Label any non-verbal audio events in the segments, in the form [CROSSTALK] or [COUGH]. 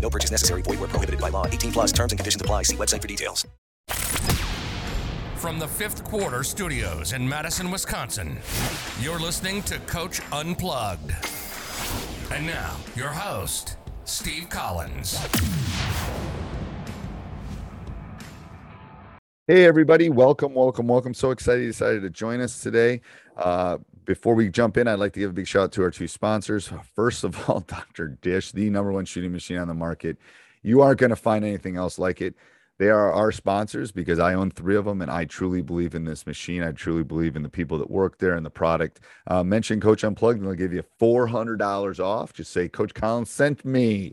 No purchase necessary. Void where prohibited by law. 18 plus terms and conditions apply. See website for details. From the fifth quarter studios in Madison, Wisconsin, you're listening to Coach Unplugged. And now, your host, Steve Collins. Hey, everybody. Welcome, welcome, welcome. So excited you decided to join us today. Uh, before we jump in, I'd like to give a big shout out to our two sponsors. First of all, [LAUGHS] Dr. Dish, the number one shooting machine on the market. You aren't going to find anything else like it. They are our sponsors because I own three of them and I truly believe in this machine. I truly believe in the people that work there and the product. Uh, mention Coach Unplugged and they'll give you $400 off. Just say, Coach Collins sent me.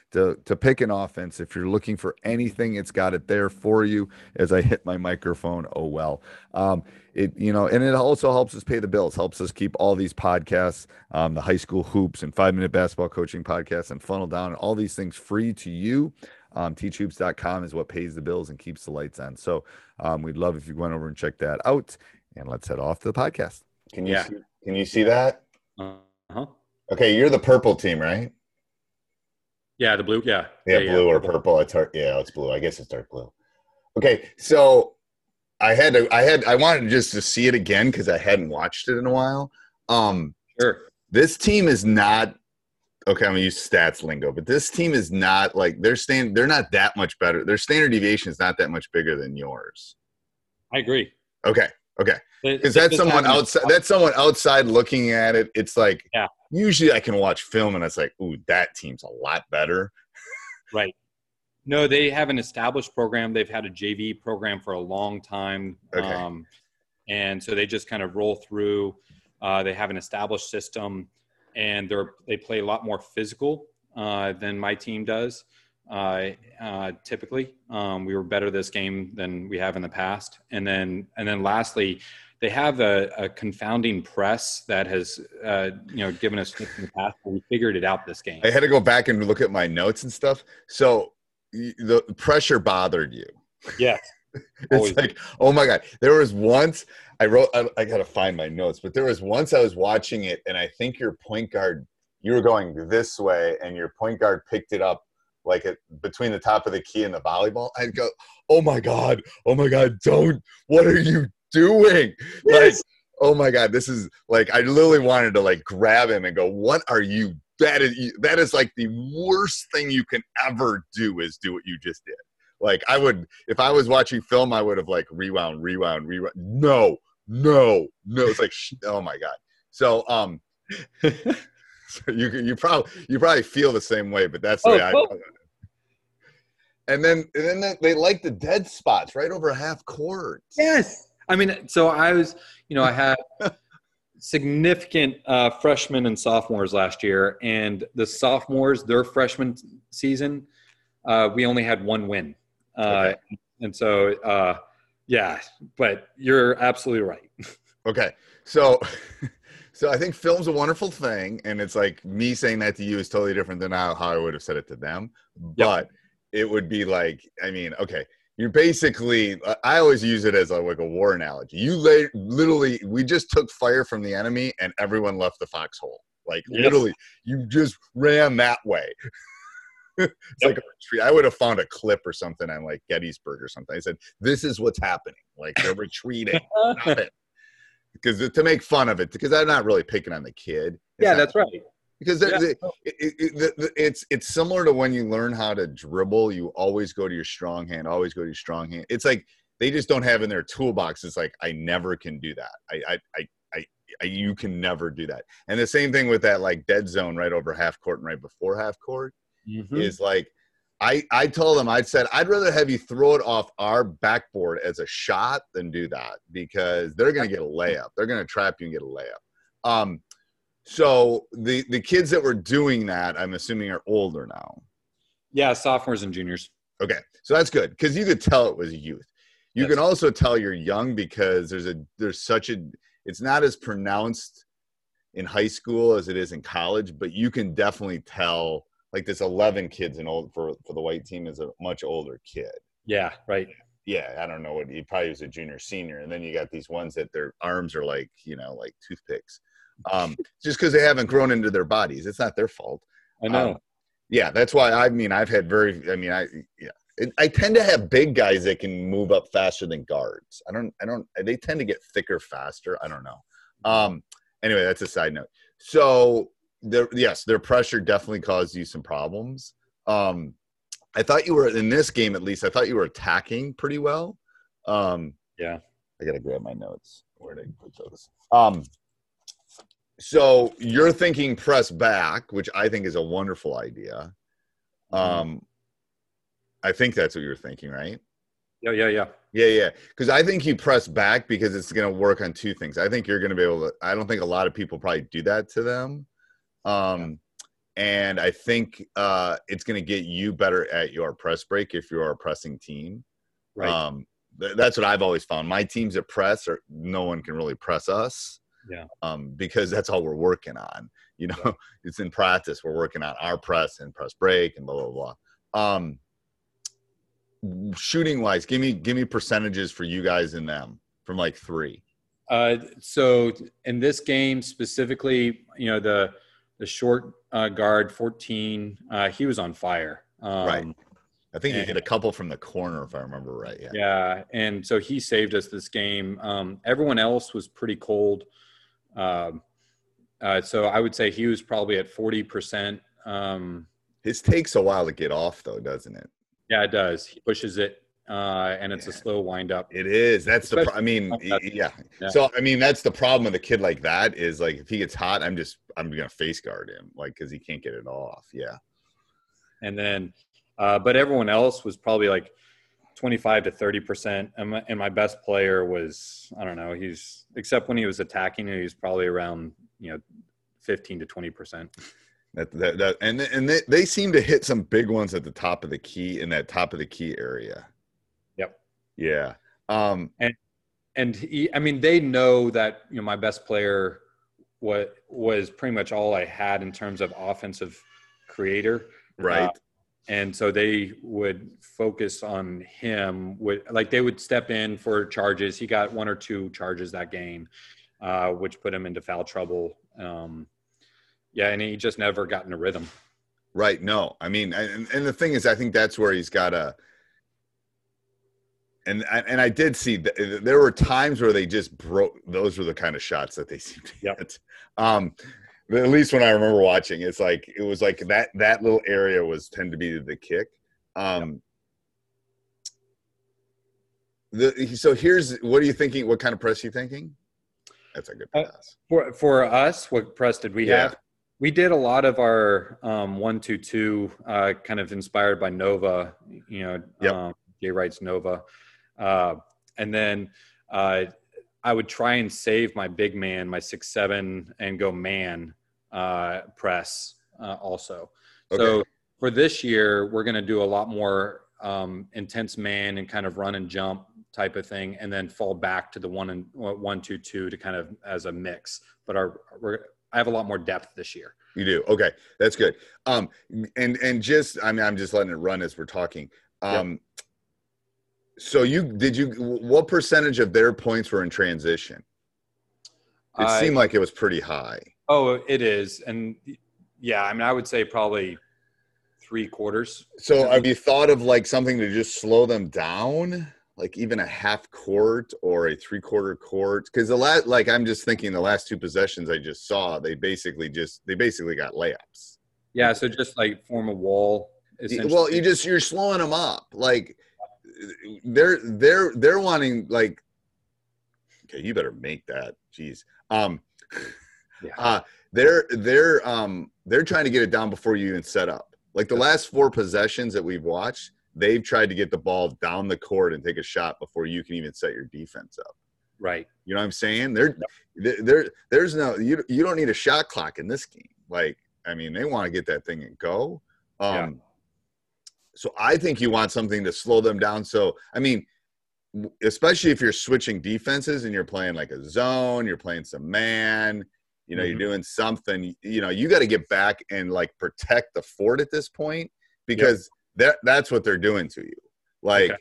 to to pick an offense. If you're looking for anything, it's got it there for you. As I hit my microphone, oh well. Um, it you know, and it also helps us pay the bills. Helps us keep all these podcasts, um, the high school hoops and five minute basketball coaching podcasts, and funnel down, and all these things free to you. Um, teachhoops.com is what pays the bills and keeps the lights on. So um, we'd love if you went over and check that out. And let's head off to the podcast. Can you yeah. see, can you see that? Uh huh. Okay, you're the purple team, right? Yeah, the blue. Yeah. Yeah, yeah blue yeah. or purple. It's hard. Yeah, it's blue. I guess it's dark blue. Okay, so I had to. I had. I wanted just to see it again because I hadn't watched it in a while. Um, sure. This team is not. Okay, I'm gonna use stats lingo, but this team is not like they're stand. They're not that much better. Their standard deviation is not that much bigger than yours. I agree. Okay. Okay. Because that's someone outside. That's someone outside looking at it. It's like yeah usually I can watch film and it's like, ooh, that team's a lot better. right. No, they have an established program. They've had a JV program for a long time. Okay. Um, and so they just kind of roll through. Uh, they have an established system and they're, they play a lot more physical uh, than my team does. Uh, uh, typically, um, we were better this game than we have in the past. And then, and then lastly, they have a, a confounding press that has uh, you know given us in the past, but we figured it out this game. I had to go back and look at my notes and stuff. So the pressure bothered you. Yes. [LAUGHS] it's Always. like, oh my god. There was once I wrote. I, I got to find my notes, but there was once I was watching it, and I think your point guard, you were going this way, and your point guard picked it up like it between the top of the key and the volleyball. I'd go, oh my god, oh my god, don't! What are you doing? Yes. Like, oh my god, this is like I literally wanted to like grab him and go, "What are you? That is that is like the worst thing you can ever do is do what you just did." Like I would, if I was watching film, I would have like rewound, rewound, rewound. No, no, no. It's like, oh my god. So, um, [LAUGHS] so you you probably you probably feel the same way, but that's the oh, way I. and then and then they, they like the dead spots right over half court. Yes. I mean, so I was, you know, I had [LAUGHS] significant uh, freshmen and sophomores last year, and the sophomores, their freshman season, uh, we only had one win, uh, okay. and so uh, yeah. But you're absolutely right. [LAUGHS] Okay, so. [LAUGHS] So I think film's a wonderful thing, and it's like me saying that to you is totally different than how, how I would have said it to them. But it would be like, I mean, okay, you're basically i always use it as a, like a war analogy. You lay, literally we just took fire from the enemy and everyone left the foxhole. Like yes. literally you just ran that way. [LAUGHS] It's yep. like a retreat i would have found a clip or something on like gettysburg or something. I said this is what's happening. Like they're retreating. [LAUGHS] Because to make fun of it because i'm not really picking on the kid. It's yeah that's right because yeah. it, it, it, it's it's similar to when you learn how to dribble you always go to your strong hand always go to your strong hand it's like they just don't have in their toolbox it's like i never can do that i i i, I, I you can never do that and the same thing with that like dead zone right over half court and right before half court mm-hmm. is like I, I told them I said I'd rather have you throw it off our backboard as a shot than do that because they're going to get a layup. They're going to trap you and get a layup. Um, so the the kids that were doing that, I'm assuming, are older now. Yeah, sophomores and juniors. Okay, so that's good because you could tell it was youth. You can also tell you're young because there's a there's such a it's not as pronounced in high school as it is in college, but you can definitely tell like this 11 kids and old for for the white team is a much older kid. Yeah, right. Yeah, I don't know what he probably was a junior senior, and then you got these ones that their arms are like you know like toothpicks um, [LAUGHS] just because they haven't grown into their bodies. It's not their fault. I know. Um, yeah, that's why I mean I've had very. I mean I yeah. I tend to have big guys that can move up faster than guards. I don't. I don't. They tend to get thicker faster. I don't know. Um. Anyway, that's a side note. So the yes, their pressure definitely caused you some problems. Um. I thought you were in this game at least. I thought you were attacking pretty well. Um. Yeah. I gotta grab my notes. Where did I put those? Um. So you're thinking press back, which I think is a wonderful idea. Mm-hmm. Um, I think that's what you're thinking, right? Yeah, yeah, yeah. Yeah, yeah. Because I think you press back because it's going to work on two things. I think you're going to be able to. I don't think a lot of people probably do that to them. Um, yeah. And I think uh, it's going to get you better at your press break if you're a pressing team. Right. Um, th- that's what I've always found. My teams at press, or no one can really press us. Yeah. Um, because that's all we're working on. You know, yeah. [LAUGHS] it's in practice. We're working on our press and press break and blah blah blah. Um, shooting wise, give me give me percentages for you guys and them from like three. Uh, so in this game specifically, you know the the short uh, guard, fourteen, uh, he was on fire. Um, right. I think he hit a couple from the corner, if I remember right. Yeah. Yeah, and so he saved us this game. Um, everyone else was pretty cold. Um, uh, so I would say he was probably at 40%. Um, His takes a while to get off, though, doesn't it? Yeah, it does. He pushes it, uh, and it's yeah. a slow wind up. It is. That's the. Pro- I mean, yeah. yeah. So I mean, that's the problem with a kid like that is like if he gets hot, I'm just I'm gonna face guard him like because he can't get it off. Yeah. And then, uh, but everyone else was probably like 25 to 30 percent. And, and my, best player was i don't know he's except when he was attacking he was probably around you know 15 to 20 percent. That, that, that and and they, they seem to hit some big ones at the top of the key in that top of the key area. Yep. Yeah. Um and and he, i mean they know that you know my best player what was pretty much all i had in terms of offensive creator. Right. Uh, and so they would focus on him with like they would step in for charges he got one or two charges that game uh, which put him into foul trouble um, yeah and he just never got in a rhythm right no i mean and, and the thing is i think that's where he's got a and and I did see there were times where they just broke. Those were the kind of shots that they seemed to yep. hit. Um, at least when I remember watching, it's like it was like that that little area was tend to be the kick. Um, the so here's what are you thinking? What kind of press are you thinking? That's a good uh, pass. Uh, for for us, what press did we yeah. have? We did a lot of our um, one two two, uh, kind of inspired by Nova. You know, Yep. um, Jay Nova, uh, and then uh, I would try and save my big man, my six seven, and go man uh, press uh, also. So for this year, we're going to do a lot more um, intense man and kind of run and jump type of thing, and then fall back to the one and one two two to kind of as a mix. But our we're I have a lot more depth this year. You do. Okay, that's good. Um, and and just I mean, I'm just letting it run as we're talking. Um, so you did you? What percentage of their points were in transition? It I- seemed like it was pretty high. Oh, it is, and yeah, I mean, I would say probably three quarters. So have you thought of like something to just slow them down? Like even a half court or a three quarter court? Because the last, like I'm just thinking, the last two possessions I just saw, they basically just they basically got layups. Yeah, so just like form a wall. Well, you just you're slowing them up. Like they're they're they're wanting like. Okay, you better make that. Jeez. Um, [LAUGHS] Yeah. uh, they're they're um they're trying to get it down before you even set up. Like the last four possessions that we've watched, they've tried to get the ball down the court and take a shot before you can even set your defense up. right. You know what I'm saying? There, there, there's no you. You don't need a shot clock in this game. Like, I mean, they want to get that thing and go. Um, Yeah. So I think you want something to slow them down. So I mean, especially if you're switching defenses and you're playing like a zone, you're playing some man. You know, Mhm. you're doing something. You know, you got to get back and like protect the fort at this point because that that's what they're doing to you. Like, Okay.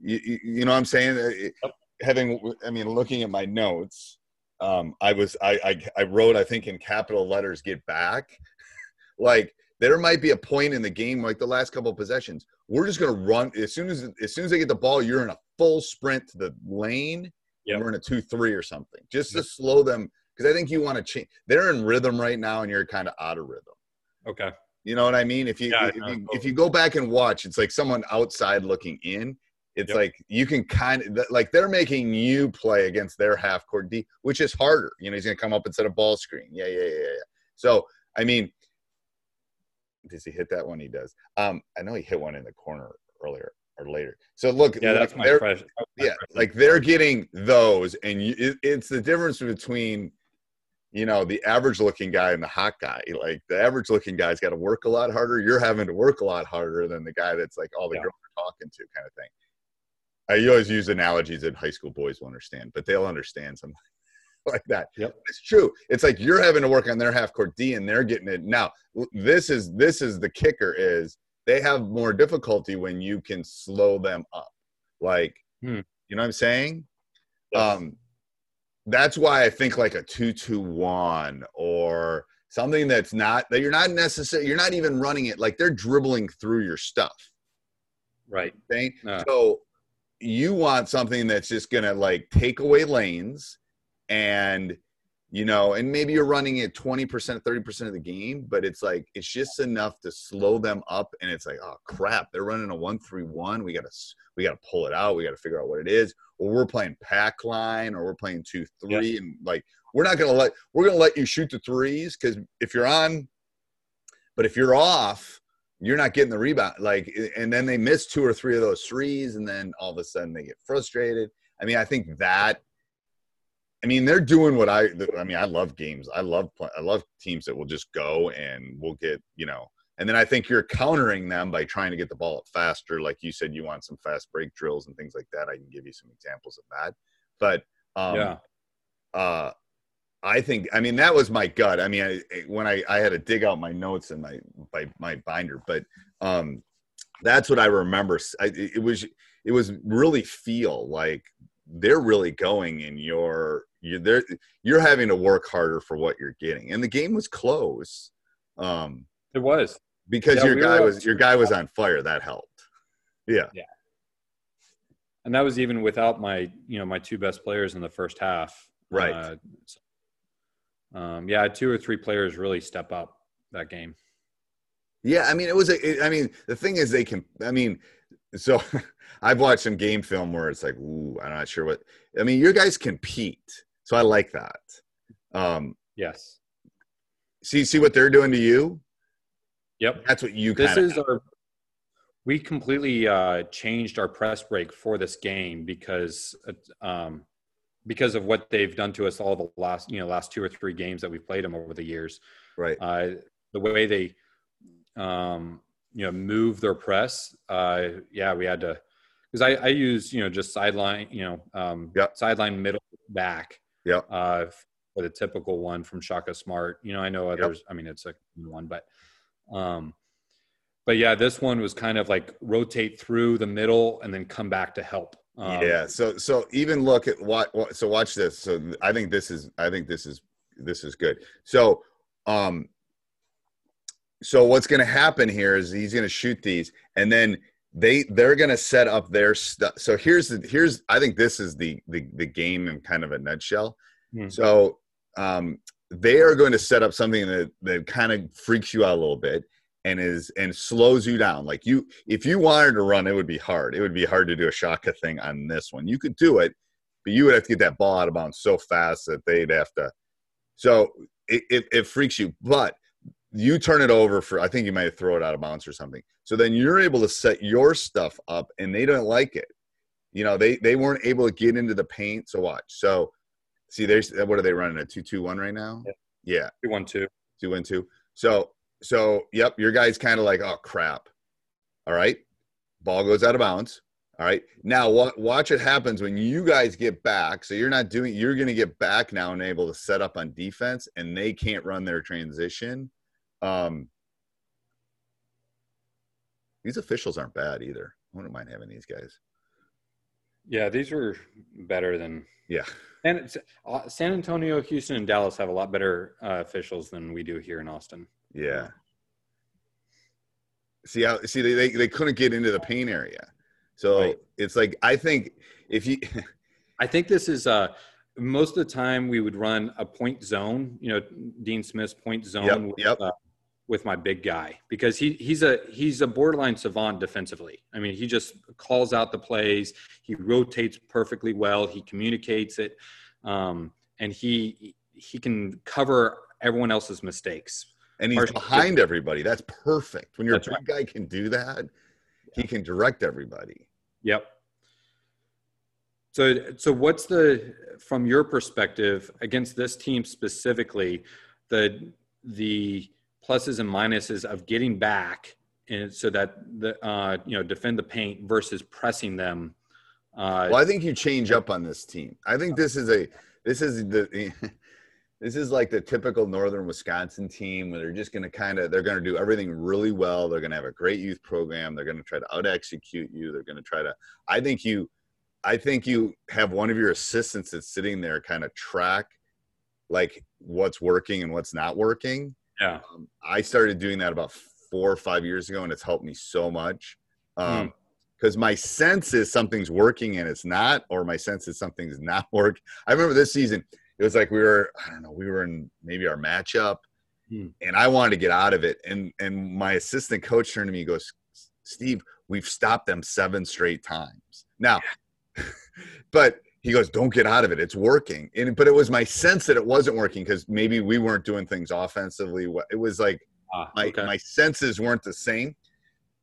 you, you, you know what I'm saying? Uh, it- Having, I mean, looking at my notes, um, I was, I, I, I wrote, I think in capital letters, get back. [LAUGHS] like, there might be a point in the game, like the last couple of possessions, we're just going to run as soon as, as soon as they get the ball, you're in a full sprint to the lane. Yep. We're in a two-three or something, just to slow them. Because I think you want to change. They're in rhythm right now, and you're kind of out of rhythm. Okay. You know what I mean? If you Yeah, if, you, totally. if you go back and watch, it's like someone outside looking in. It's Yep. like you can kind of like they're making you play against their half court D, which is harder. You know, he's gonna come up and set a ball screen. Yeah, yeah, yeah, yeah. So I mean, does he hit that one? He does. Um, I know he hit one in the corner earlier or later. So look, Yeah, like, that's my they're- fresh. yeah, like they're getting those, and you, it, it's the difference between, you know, the average looking guy and the hot guy. Like the average looking guy's got to work a lot harder. You're having to work a lot harder than the guy that's like all the Yeah. girls are talking to, kind of thing. I you always use analogies that high school boys will understand, but they'll understand something [LAUGHS] like that. Yep. It's true. It's like you're having to work on their half court D, and they're getting it now. This is this is the kicker is they have more difficulty when you can slow them up. Like, Hmm. you know what I'm saying? Yes. Um, that's why I think like a two-two-one or something that's not that you're not necessarily you're not even running it like they're dribbling through your stuff. Right. No. Uh. So you want something that's just gonna like take away lanes and you know, and maybe you're running it 20%, 30% of the game, but it's like it's just enough to slow them up and it's like, oh crap, they're running a one three one. We gotta we gotta pull it out, we gotta figure out what it is. Or we're playing pack line or we're playing two three and like we're not gonna let we're gonna let you shoot the threes because if you're on but if you're off, you're not getting the rebound. Like, and then they miss two or three of those threes, and then all of a sudden they get frustrated. I mean, I think that. I mean, they're doing what I. I mean, I love games. I love. play- I love teams that will just go and we'll get you know. And then I think you're countering them by trying to get the ball up faster. Like you said, you want some fast break drills and things like that. I can give you some examples of that. But um, yeah. uh, I think I mean that was my gut. I mean, I, when I I had to dig out my notes in my my, my binder, but um, that's what I remember. I, it was it was really feel like they're really going in your you they're you're having to work harder for what you're getting, and the game was close. Um, It was. Because Yeah, your we guy was your guy was on fire. That helped. Yeah. Yeah. And that was even without my you know my two best players in the first half Right. uh, um, yeah two or three players really step up that game Yeah, I mean, it was. A, it, I mean, the thing is, they can. I mean, so [LAUGHS] I've watched some game film where it's like, ooh, I'm not sure what. I mean, your guys compete, so I like that. Um, yes see see what they're doing to you. Yep, that's what you. This is our. We completely uh, changed our press break for this game because um, because of what they've done to us all the last you know last two or three games that we've played them over the years. Right. Uh, the way they um, you know move their press. Uh, yeah, we had to because I, I use you know just sideline you know um, yep. sideline middle back. Yeah. Uh, for the typical one from Shaka Smart. You know, I know others. Yep. I mean, it's a one, but um, but yeah, this one was kind of like rotate through the middle and then come back to help. Um, yeah. So so even look at what, what so watch this. So I think this is I think this is this is good. So um so what's going to happen here is he's going to shoot these and then they they're going to set up their stuff so here's the here's i think this is the the, the game in kind of a nutshell mm-hmm. so um they are going to set up something that that kind of freaks you out a little bit and is and slows you down. Like you if you wanted to run it would be hard. It would be hard to do a shaka thing on this one. You could do it but you would have to get that ball out of bounds so fast that they'd have to so it, it, it freaks you. But you turn it over for i think you might throw it out of bounds or something. So then you're able to set your stuff up and they don't like it. You know they they weren't able to get into the paint so watch. So see there's what are they running a 2-2-1 right now? Yeah, yeah. 2-1-2 2-1-2 so so yep your guy's kind of like oh crap. All right? Ball goes out of bounds. All right? Now what watch it happens when you guys get back. So you're not doing you're going to get back now and able to set up on defense and they can't run their transition. Um, these officials aren't bad either. I wouldn't mind having these guys. Yeah, these are better than yeah. And uh, San Antonio, Houston, and Dallas have a lot better uh, officials than we do here in Austin. Yeah. See how see they, they couldn't get into the paint area, so right. it's like I think if you, [LAUGHS] I think this is uh most of the time we would run a point zone. You know, Dean Smith's point zone. Yep. With, yep. Uh, with my big guy because he he's a he's a borderline savant defensively. I mean, he just calls out the plays. He rotates perfectly well. He communicates it, um, and he he can cover everyone else's mistakes. And he's behind everybody. That's perfect. When your big right. guy can do that, he can direct everybody. Yep. So so what's the from your perspective against this team specifically the the pluses and minuses of getting back and so that the uh, you know defend the paint versus pressing them. Uh, well, I think you change up on this team. I think this is a this is the [LAUGHS] this is like the typical northern Wisconsin team where they're just going to kind of they're going to do everything really well. They're going to have a great youth program. They're going to try to out execute you. They're going to try to. I think you. I think you have one of your assistants that's sitting there kind of track like what's working and what's not working yeah. Um, I started doing that about four or five years ago, and it's helped me so much. Um, because mm. my sense is something's working and it's not, or my sense is something's [LAUGHS] not working. I remember this season, it was like we were, I don't know, we were in maybe our matchup, mm. and I wanted to get out of it. And and my assistant coach turned to me, and goes, Steve, we've stopped them seven straight times. Now, [LAUGHS] but he goes, "Don't get out of it. It's working." And but it was my sense that it wasn't working because maybe we weren't doing things offensively. It was like ah, my okay. my senses weren't the same.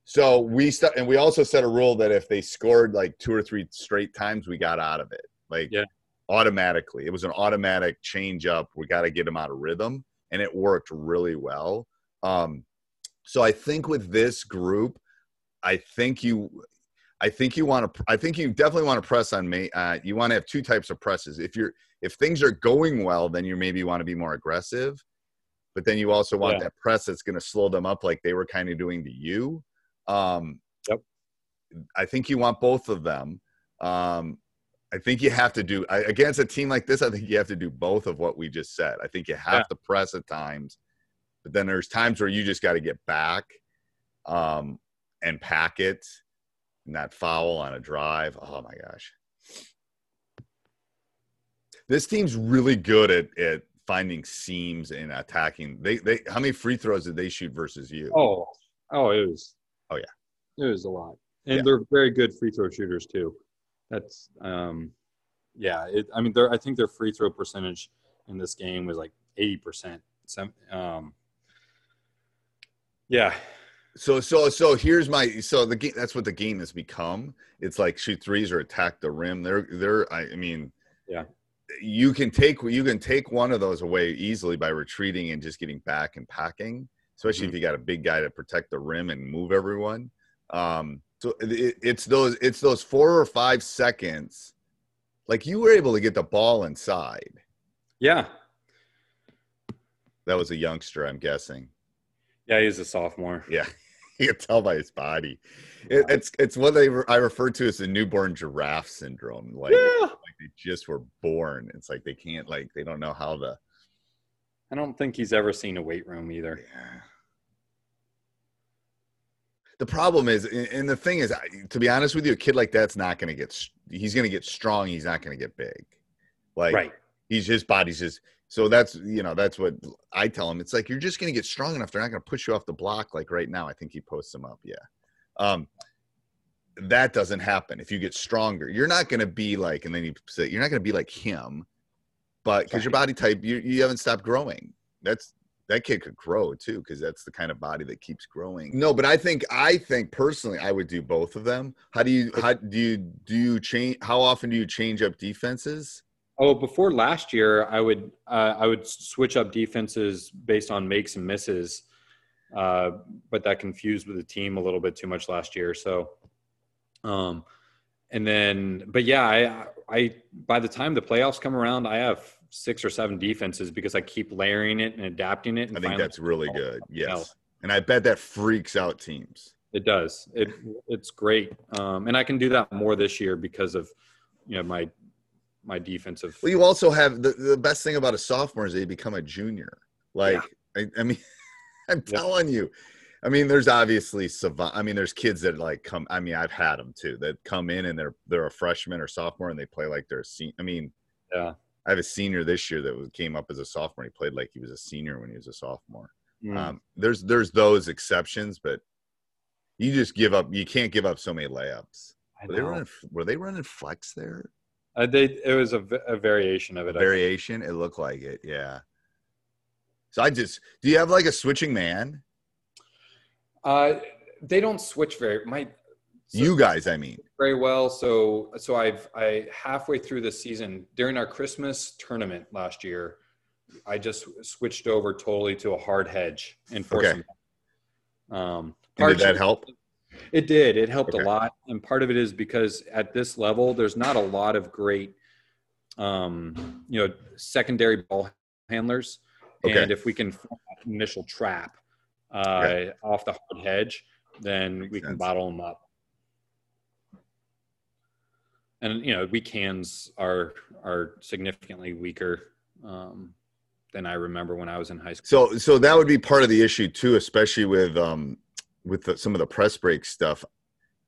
So we st- and we also set a rule that if they scored like two or three straight times, we got out of it. Like yeah. automatically, it was an automatic change up. We got to get them out of rhythm, and it worked really well. Um, so I think with this group, I think you I think you want to. I think you definitely want to press on me. Uh, you want to have two types of presses. If you're if things are going well, then you maybe want to be more aggressive, but then you also want yeah. that press that's going to slow them up, like they were kind of doing to you. Um, yep. I think you want both of them. Um, I think you have to do I, against a team like this. I think you have to do both of what we just said. I think you have yeah. to press at times, but then there's times where you just got to get back um, and pack it and that foul on a drive. Oh my gosh. This team's really good at, at finding seams and attacking. They they how many free throws did they shoot versus you? Oh, oh, it was. Oh yeah, it was a lot, and Yeah. they're very good free throw shooters too. That's um, yeah. It, I mean, they're I think their free throw percentage in this game was like eighty percent. Um, yeah. So so so here's my so the game that's what the game has become. It's like shoot threes or attack the rim. They're they're I, mean yeah. You can take you can take one of those away easily by retreating and just getting back and packing, especially mm-hmm. if you got a big guy to protect the rim and move everyone. Um, so it, it's those it's those four or five seconds, like you were able to get the ball inside. Yeah, that was a youngster, I'm guessing. Yeah, he's a sophomore. Yeah, [LAUGHS] you can tell by his body. It, it's it's what they I refer to as the newborn giraffe syndrome. Like, yeah. like they just were born. It's like they can't like they don't know how to. I don't think he's ever seen a weight room either. Yeah. The problem is, and the thing is, to be honest with you, a kid like that's not going to get. He's going to get strong. He's not going to get big. Like, right. He's his body's just so that's you know that's what I tell him. It's like you're just going to get strong enough. They're not going to push you off the block like right now. I think he posts them up. Yeah. Um, that doesn't happen if you get stronger. You're not going to be like, and then you say you're not going to be like him, but because your body type, you you haven't stopped growing. That's that kid could grow too because that's the kind of body that keeps growing. No, but I think I think personally I would do both of them. How do you how do you do you change? How often do you change up defenses? Oh, before last year, I would uh, I would switch up defenses based on makes and misses, uh, but that confused with the team a little bit too much last year. So, um, and then, but yeah, I I by the time the playoffs come around, I have six or seven defenses because I keep layering it and adapting it. And I think that's really good. Yes, else. and I bet that freaks out teams. It does. It it's great, um, and I can do that more this year because of you know my my defensive. Well, you also have the, the best thing about a sophomore is they become a junior. Like, yeah. I, I, mean, [LAUGHS] I'm telling you, I mean, there's obviously savant. I mean, there's kids that like come. I mean, I've had them too that come in and they're they're a freshman or sophomore and they play like they're a senior. I mean, yeah. I have a senior this year that came up as a sophomore. He played like he was a senior when he was a sophomore. Mm. Um, there's there's those exceptions, but you just give up. You can't give up so many layups. Were they running? Were they running flex there? Uh, they it was a, a variation of it. A variation. It looked like it. Yeah. So I just do you have like a switching man? Uh, they don't switch very my. So you guys, I mean, very well. So so I've I halfway through the season during our Christmas tournament last year, I just switched over totally to a hard hedge and forced. Okay. Um, did that help? It did. It helped okay. a lot, and part of it is because at this level, there's not a lot of great, um, you know, secondary ball handlers. Okay. And if we can initial trap uh, off the hard hedge, then Makes we can sense. bottle them up. And you know, weekends are are significantly weaker um, than I remember when I was in high school. So, so that would be part of the issue too, especially with um, with the, some of the press break stuff,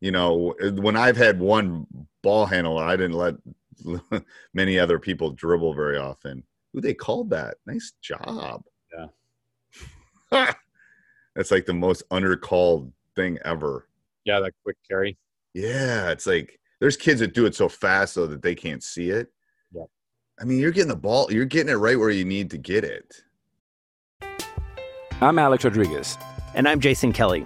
you know, when I've had one ball handler, I didn't let [LAUGHS] many other people dribble very often. Who they called that? Nice job. Yeah. [LAUGHS] That's like the most undercalled thing ever. Yeah, that quick carry. Yeah, it's like there's kids that do it so fast so that they can't see it. Yeah. I mean, you're getting the ball, you're getting it right where you need to get it. I'm Alex Rodriguez. And I'm Jason Kelly.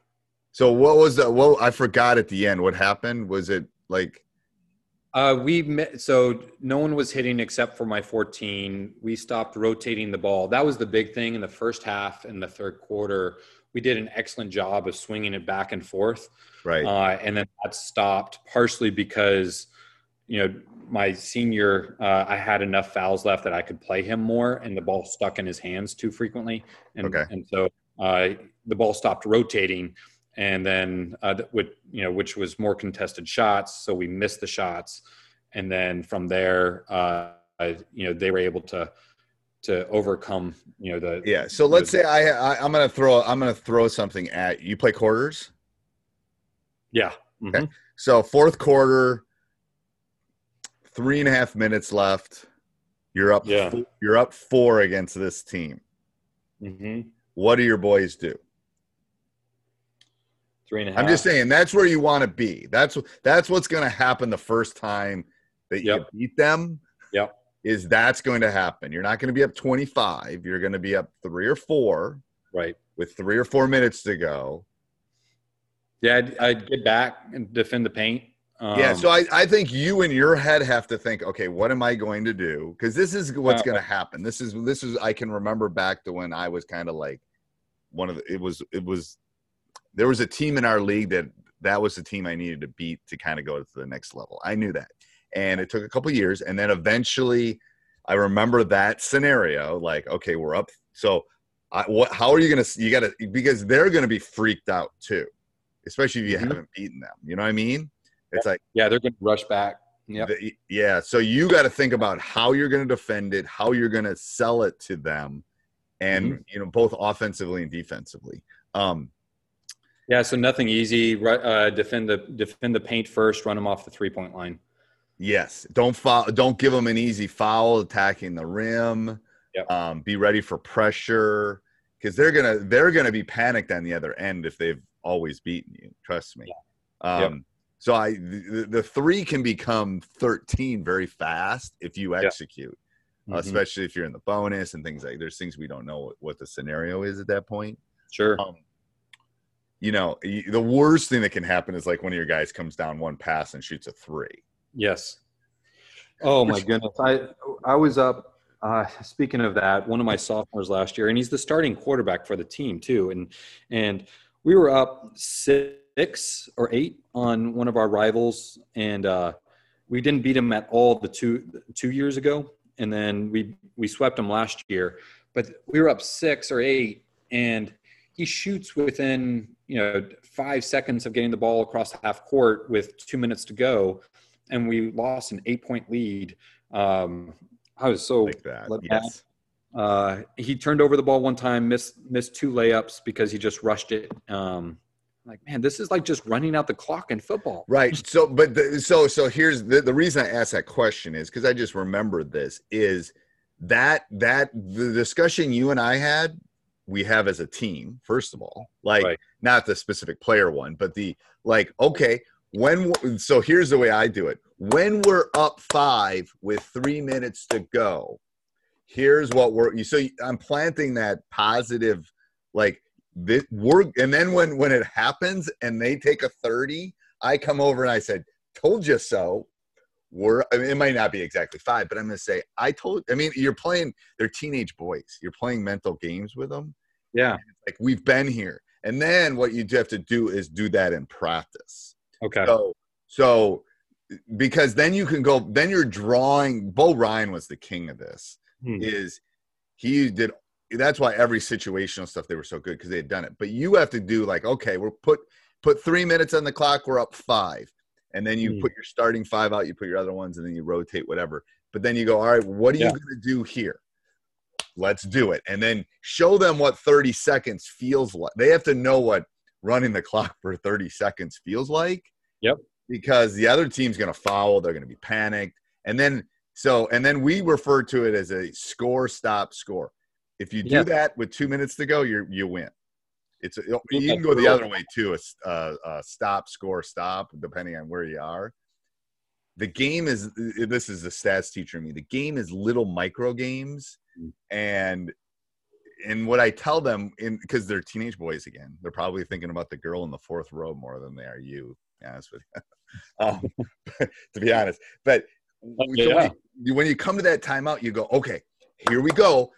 So what was the well? I forgot at the end what happened. Was it like? Uh, we met, so no one was hitting except for my 14. We stopped rotating the ball. That was the big thing in the first half and the third quarter. We did an excellent job of swinging it back and forth. Right. Uh, and then that stopped partially because, you know, my senior, uh, I had enough fouls left that I could play him more, and the ball stuck in his hands too frequently. And, okay. and so uh, the ball stopped rotating and then uh, with you know which was more contested shots so we missed the shots and then from there uh, you know they were able to to overcome you know the yeah. So let's say I, I I'm gonna throw I'm gonna throw something at you. Play quarters. Yeah. Mm-hmm. Okay. So fourth quarter, three and a half minutes left. You're up. Yeah. Four, you're up four against this team. Mm-hmm. What do your boys do? Three and a half. I'm just saying that's where you want to be. That's that's what's going to happen the first time that yep. you beat them. Yep. Is that's going to happen? You're not going to be up 25. You're going to be up three or four. Right. With three or four minutes to go. Yeah, I'd, I'd get back and defend the paint. Um, yeah, so I, I think you in your head have to think, okay, what am I going to do? Because this is what's uh, going to happen. This is this is I can remember back to when I was kind of like one of the. It was it was there was a team in our league that that was the team I needed to beat to kind of go to the next level. I knew that, and it took a couple years, and then eventually, I remember that scenario. Like, okay, we're up. So, I, what? How are you going to? You got to because they're going to be freaked out too, especially if you mm-hmm. haven't beaten them. You know what I mean? It's like yeah, they're going to rush back. Yep. The, yeah. So you got to think about how you're going to defend it, how you're going to sell it to them, and mm-hmm. you know both offensively and defensively. Um, yeah. So nothing easy. Uh, defend the defend the paint first. Run them off the three point line. Yes. Don't foul. Don't give them an easy foul attacking the rim. Yep. Um, be ready for pressure because they're gonna they're gonna be panicked on the other end if they've always beaten you. Trust me. Yeah. Um, yep. So I the, the, three can become 13 very fast if you execute, yeah. mm-hmm. especially if you're in the bonus and things like. There's things we don't know what, what the scenario is at that point. Sure. Um, you know, the worst thing that can happen is like one of your guys comes down one pass and shoots a three. Yes. Oh my goodness! I I was up. Uh, speaking of that, one of my sophomores last year, and he's the starting quarterback for the team too, and and we were up six six or eight on one of our rivals, and uh, we didn't beat him at all the two two years ago, and then we we swept him last year. But we were up six or eight, and he shoots within you know five seconds of getting the ball across half court with two minutes to go, and we lost an eight point lead. Um, I was so like that. Yes. Uh, he turned over the ball one time, missed missed two layups because he just rushed it. Um, like man this is like just running out the clock in football right so but the, so so here's the, the reason i asked that question is because i just remembered this is that that the discussion you and i had we have as a team first of all like right. not the specific player one but the like okay when so here's the way i do it when we're up five with three minutes to go here's what we're you so i'm planting that positive like this we're and then when when it happens and they take a 30 i come over and i said told you so we're I mean, it might not be exactly five but i'm going to say i told i mean you're playing they're teenage boys. You're playing mental games with them. Yeah. Like we've been here. And then what you have to do is do that in practice. Okay. So so because then you can go then you're drawing bo ryan was the king of this hmm. is he did that's why every situational stuff they were so good because they had done it. But you have to do like, okay, we're put put three minutes on the clock, we're up five, and then you mm. put your starting five out, you put your other ones, and then you rotate whatever. But then you go, all right, what are yeah. you going to do here? Let's do it, and then show them what 30 seconds feels like. They have to know what running the clock for 30 seconds feels like. Yep. Because the other team's going to foul, they're going to be panicked, and then so and then we refer to it as a score, stop, score if you do yeah. that with two minutes to go, you you win. It's a, you can go the other way too. A, a, a stop, score, stop, depending on where you are. The game is this is the stats teacher in me. The game is little micro games, mm. and and what I tell them in because they're teenage boys again, they're probably thinking about the girl in the fourth row more than they are you. honest with you, [LAUGHS] um, [LAUGHS] to be honest. But yeah. so when, you, when you come to that timeout, you go, okay, here we go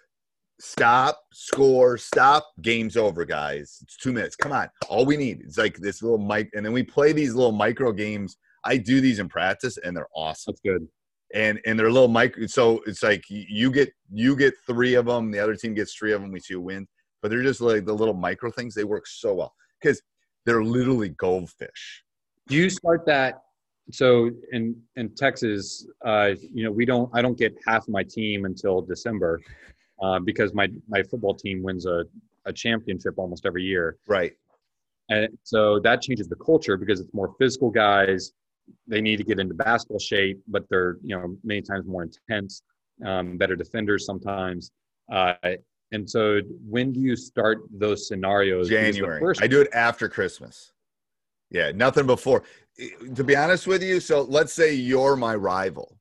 stop, score, stop, game's over, guys. It's two minutes. Come on. All we need is like this little mic, and then we play these little micro games. I do these in practice, and they're awesome. That's good. And and they're little micro. So it's like you get you get three of them, the other team gets three of them. We see a win, but they're just like the little micro things. They work so well because they're literally goldfish. Do you start that? So in in Texas, uh, you know, we don't. I don't get half my team until December uh, because my my football team wins a, a championship almost every year. Right. And so that changes the culture because it's more physical guys. They need to get into basketball shape, but they're you know many times more intense, um, better defenders sometimes. Uh, and so, when do you start those scenarios? January. I do it after Christmas. Yeah, nothing before. To be honest with you, so let's say you're my rival,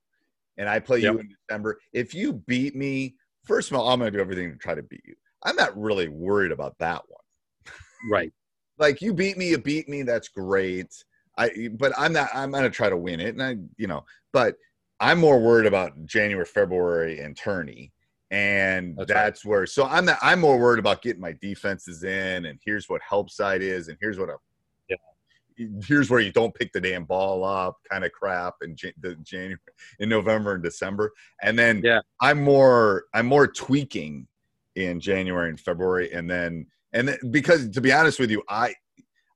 and I play Yep. you in December. If you beat me, first of all, I'm going to do everything to try to beat you. I'm not really worried about that one. right. [LAUGHS] Like you beat me, you beat me. That's great. I, but I'm not. I'm going to try to win it, and I, you know, but I'm more worried about January, February, and tourney, and that's, where. So I'm not. I'm more worried about getting my defenses in, and here's what help side is, and here's what a here's where you don't pick the damn ball up kind of crap in the January in November and December. And then yeah. I'm more I'm more tweaking in January and February and then and then, because to be honest with you, I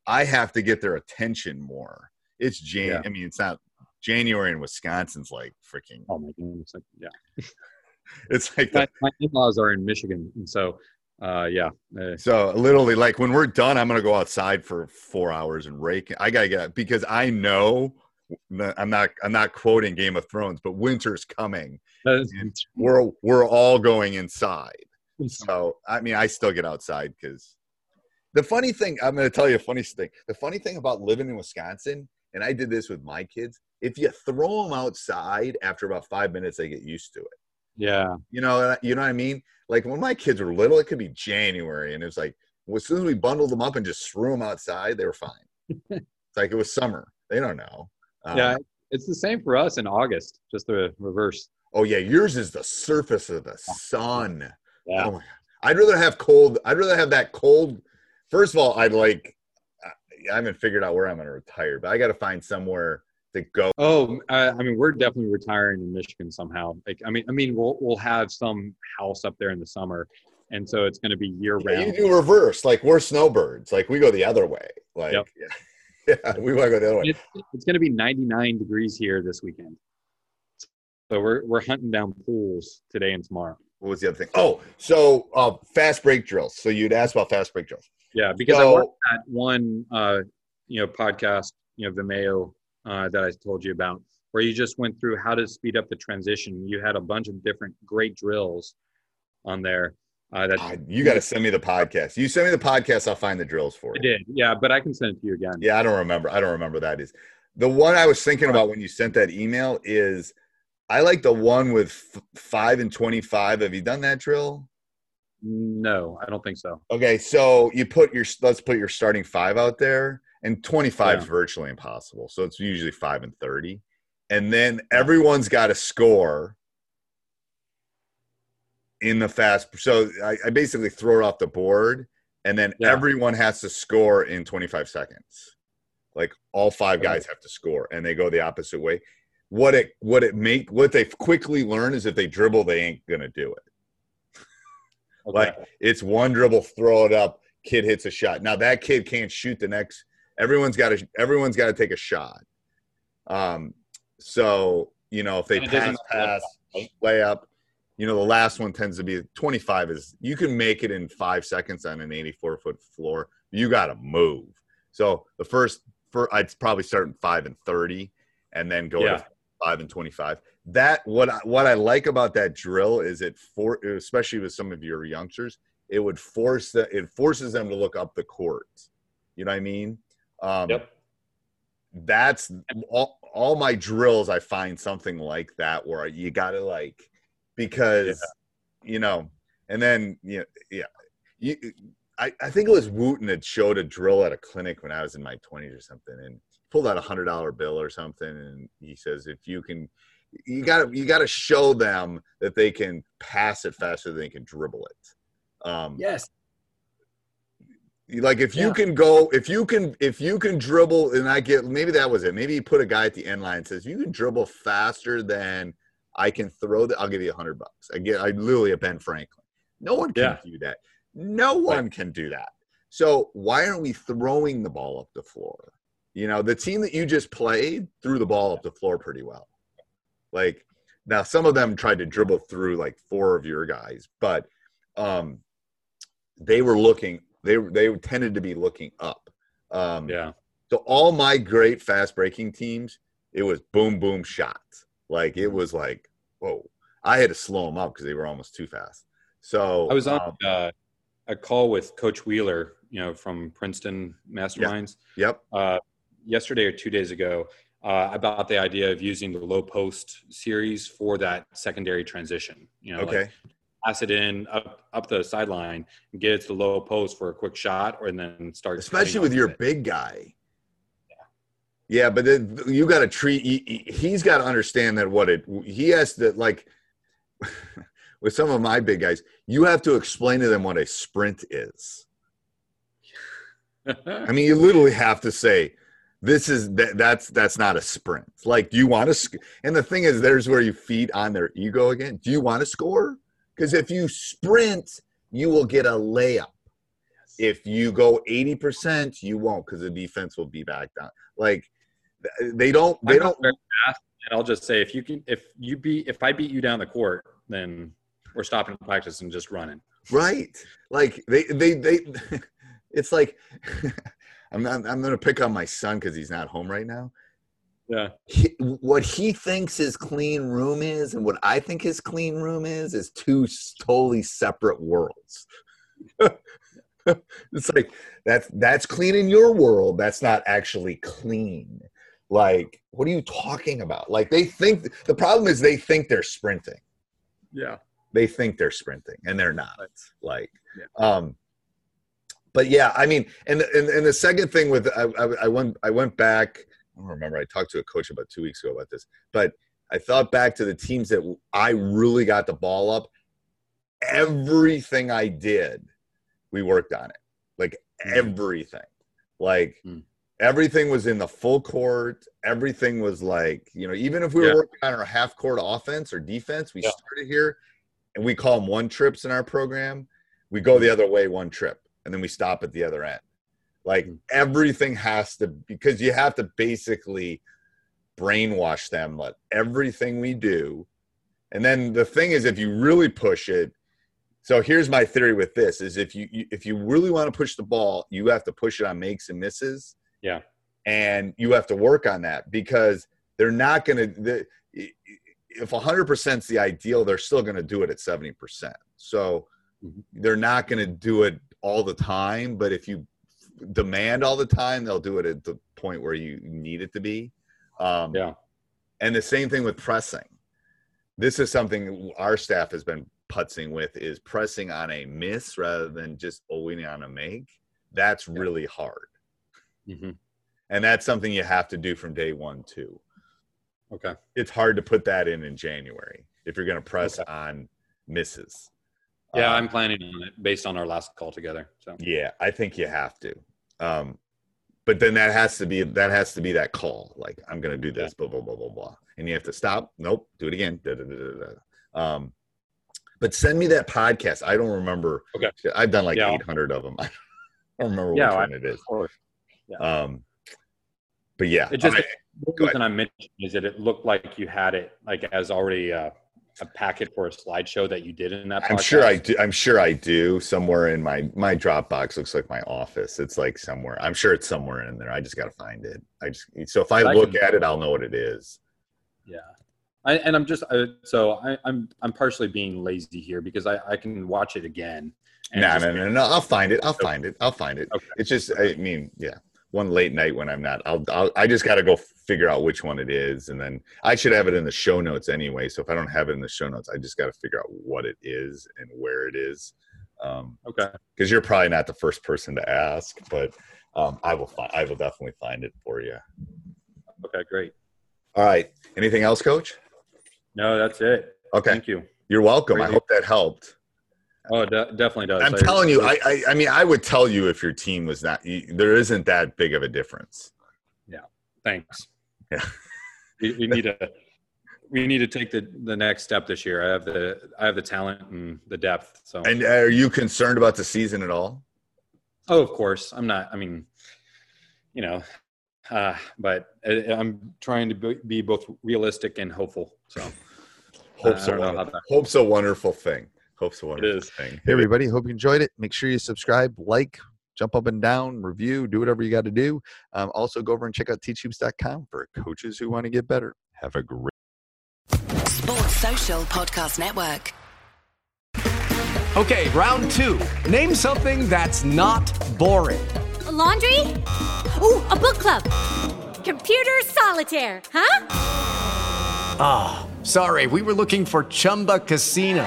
I have to get their attention more. It's Jan Yeah. I mean it's not January in Wisconsin's like freaking Oh my goodness! like, Yeah. [LAUGHS] it's like my, my in-laws are in Michigan, and so uh, yeah. Uh, So literally, like when we're done, I'm gonna go outside for four hours and rake. I gotta get because I know I'm not I'm not quoting Game of Thrones, but winter's coming. And we're we're all going inside. So I mean, I still get outside because the funny thing I'm gonna tell you a funny thing. The funny thing about living in Wisconsin, and I did this with my kids. If you throw them outside after about five minutes, they get used to it. Yeah. You know, you know what I mean? Like when my kids were little, it could be January, and it's like well, as soon as we bundled them up and just threw them outside, they were fine. it's [LAUGHS] like it was summer. They don't know. Um, yeah, it's the same for us in August, just the reverse. Oh yeah, yours is the surface of the sun. Yeah. Oh my god. I'd rather have cold. I'd rather have that cold. First of all, I'd like. I haven't figured out where I'm going to retire, but I got to find somewhere to go. Oh, I, I mean, we're definitely retiring in Michigan somehow. Like, I mean, I mean, we'll we'll have some house up there in the summer, and so it's going to be year Yeah, round. you do reverse. Like we're snowbirds. Like we go the other way. Like Yep. yeah, [LAUGHS] yeah, we want to go the other way. It's, it's going to be 99 degrees here this weekend, so we're we're hunting down pools today and tomorrow. What was the other thing? Oh, so uh, fast break drills. So you'd ask about fast break drills. Yeah, because I So- watched that one, uh, you know, podcast, you know, Vimeo uh, that I told you about, where you just went through how to speed up the transition. You had a bunch of different great drills on there. Uh, that You got to send me the podcast. You send me the podcast, I'll find the drills for I did, yeah, but I can send it to you again. Yeah, I don't remember. I don't remember that is. The one I was thinking about when you sent that email is I like the one with f- 5 and 25. Have you done that drill? No, I don't think so. Okay, so you put your let's put your starting 5 out there and 25 is virtually impossible. So it's usually 5 and 30. And then everyone's got to score in the fast. So I, I basically throw it off the board and then Yeah. everyone has to score in 25 seconds. Like all five guys have to score, and they go the opposite way. What it what it make what they quickly learn is if they dribble, they ain't gonna do it. Like it's one dribble, throw it up, kid hits a shot. Now that kid can't shoot the next. Everyone's got to everyone's got to take a shot. Um, so you know if they pass, pass, layup, you know the last one tends to be 25 is you can make it in five seconds on an 84 foot floor. You got to move. So the first, for I'd probably start in five and 30, and then go Yeah. to five and 25. That what I, what I like about that drill is it for especially with some of your youngsters, it would force the it forces them to look up the court. You know what I mean? Um, Yep. That's all. All my drills, I find something like that where you got to like because you know, and then you know, yeah, you. I, I think it was Wooten that showed a drill at a clinic when I was in my 20s or something, and pulled out a hundred dollar bill or something, and he says, if you can, you got to you got to show them that they can pass it faster than they can dribble it. Um, Yes. Like if you Yeah. can go, if you can, if you can dribble, and I get maybe that was it. Maybe you put a guy at the end line and says you can dribble faster than I can throw. The, I'll give you a hundred bucks. I get I literally a Ben Franklin. No one can Yeah. do that. No one can do that. So why aren't we throwing the ball up the floor? You know, the team that you just played threw the ball up the floor pretty well. Like now, some of them tried to dribble through like four of your guys, but um, they were looking. They they tended to be looking up. Um, yeah. So all my great fast breaking teams, it was boom boom shots. Like it was like whoa. I had to slow them up because they were almost too fast. So I was on um, uh, a call with Coach Wheeler, you know, from Princeton Masterminds. Yep. Uh, yesterday or two days ago, uh, about the idea of using the low post series for that secondary transition. You know, Okay. like pass it in up up the sideline and get it to the low post for a quick shot, or and then start. especially with your it. big guy. Yeah, yeah but then you got to treat. He, he- he's got to understand that what it. He has to like. [LAUGHS] with some of my big guys, you have to explain to them what a sprint is. I mean, you [LAUGHS] literally have to say, "This is that, that's that's not a sprint." Like, do you want to? Sc-? And the thing is, there's where you feed on their ego again. Do you want to score? Because if you sprint, you will get a layup. If you go eighty percent, you won't, because the defense will be back down. Like, they don't. They don't. fast, and I'll just say if you can, if you beat, if I beat you down the court, then we're stopping practice and just running. Right. Like they they they [LAUGHS] it's like [LAUGHS] I'm not I'm gonna pick on my son because he's not home right now. Yeah. He, what he thinks his clean room is and what I think his clean room is is two totally separate worlds. [LAUGHS] it's like that's that's clean in your world. That's not actually clean. Like, what are you talking about? Like they think the problem is they think they're sprinting Yeah. they think they're sprinting and they're not like um but yeah i mean and and, and the second thing with I, I, I went i went back remember i talked to a coach about two weeks ago about this but i thought back to the teams that i really got the ball up. Everything i did we worked on it like hmm. everything. Like hmm. everything was in the full court everything was like you know even if we were Yeah. working on our half court offense or defense we started here and we call them one trips in our program. We go the hmm. other way one trip and then we stop at the other end like mm-hmm. everything has to because you have to basically brainwash them let everything we do. And then the thing is if you really push it so here's my theory with this is if you you- if you really want to push the ball you have to push it on makes and misses. Yeah. and you have to work on that because they're not going to if 100% is the ideal they're still going to do it at 70% so mm-hmm. they're not going to do it all the time but if you demand all the time they'll do it at the point where you need it to be. Um, yeah. and the same thing with pressing. This is something our staff has been putzing with is pressing on a miss rather than just owing on a make. That's really hard. Mm-hmm. and that's something you have to do from day one too. Okay. it's hard to put that in in january if you're going to press on misses Yeah, Um, I'm planning on it based on our last call together. So. Yeah i think you have to. Um but then that has to be that has to be that call like i'm going to do this blah blah blah blah blah. And you have to stop nope do it again da, da, da, um but send me that podcast. I don't remember. Okay. I've done like Yeah. 800 of them [LAUGHS] i don't remember Yeah, which I- one it is. Yeah. um but yeah it just I- the reason I mentioned is that it looked like you had it like as already uh, a packet for a slideshow that you did in that. I'm sure I do. I'm sure I do. Somewhere in my my Dropbox looks like my office. It's like somewhere. I'm sure it's somewhere in there. I just got to find it. I just so if I look at it, I'll know what it is. Yeah, I, and I'm just I, so I, I'm I'm partially being lazy here because I, I can watch it again. No, no, no, no. I'll find it. I'll find it. I'll find it. It's just. I mean, yeah. One late night when I'm not. I'll. I'll I just got to go figure out which one it is, and then I should have it in the show notes anyway. So if I don't have it in the show notes, I just got to figure out what it is and where it is. Um, okay. Because you're probably not the first person to ask, but um, I will. Find. I will definitely find it for you. Okay, great. All right. Anything else, Coach? No, that's it. Okay. Thank you. You're welcome. I hope that helped. Oh, it de- definitely does. I'm I- telling you. I, I. I mean, I would tell you if your team was not. you- There isn't that big of a difference. Yeah. Thanks. Yeah. [LAUGHS] We, we need to we need to take the the next step this year. I have the I have the talent and the depth. So And are you concerned about the season at all? oh, of course, I'm not. I mean, you know, uh, but I, I'm trying to be, both realistic and hopeful. So Hope's I a don't know how wonderful, that- hope's a wonderful thing. Hope so. It is. Hey, everybody. Hope you enjoyed it. Make sure you subscribe, like, jump up and down, review, do whatever you got to do. Um, also, go over and check out teachhoops.com for coaches who want to get better. Have a great Sports Social Podcast Network. Okay, round two. Name something that's not boring. A laundry? Ooh, a book club. Computer solitaire, huh? Ah, oh, sorry, we were looking for Chumba Casino.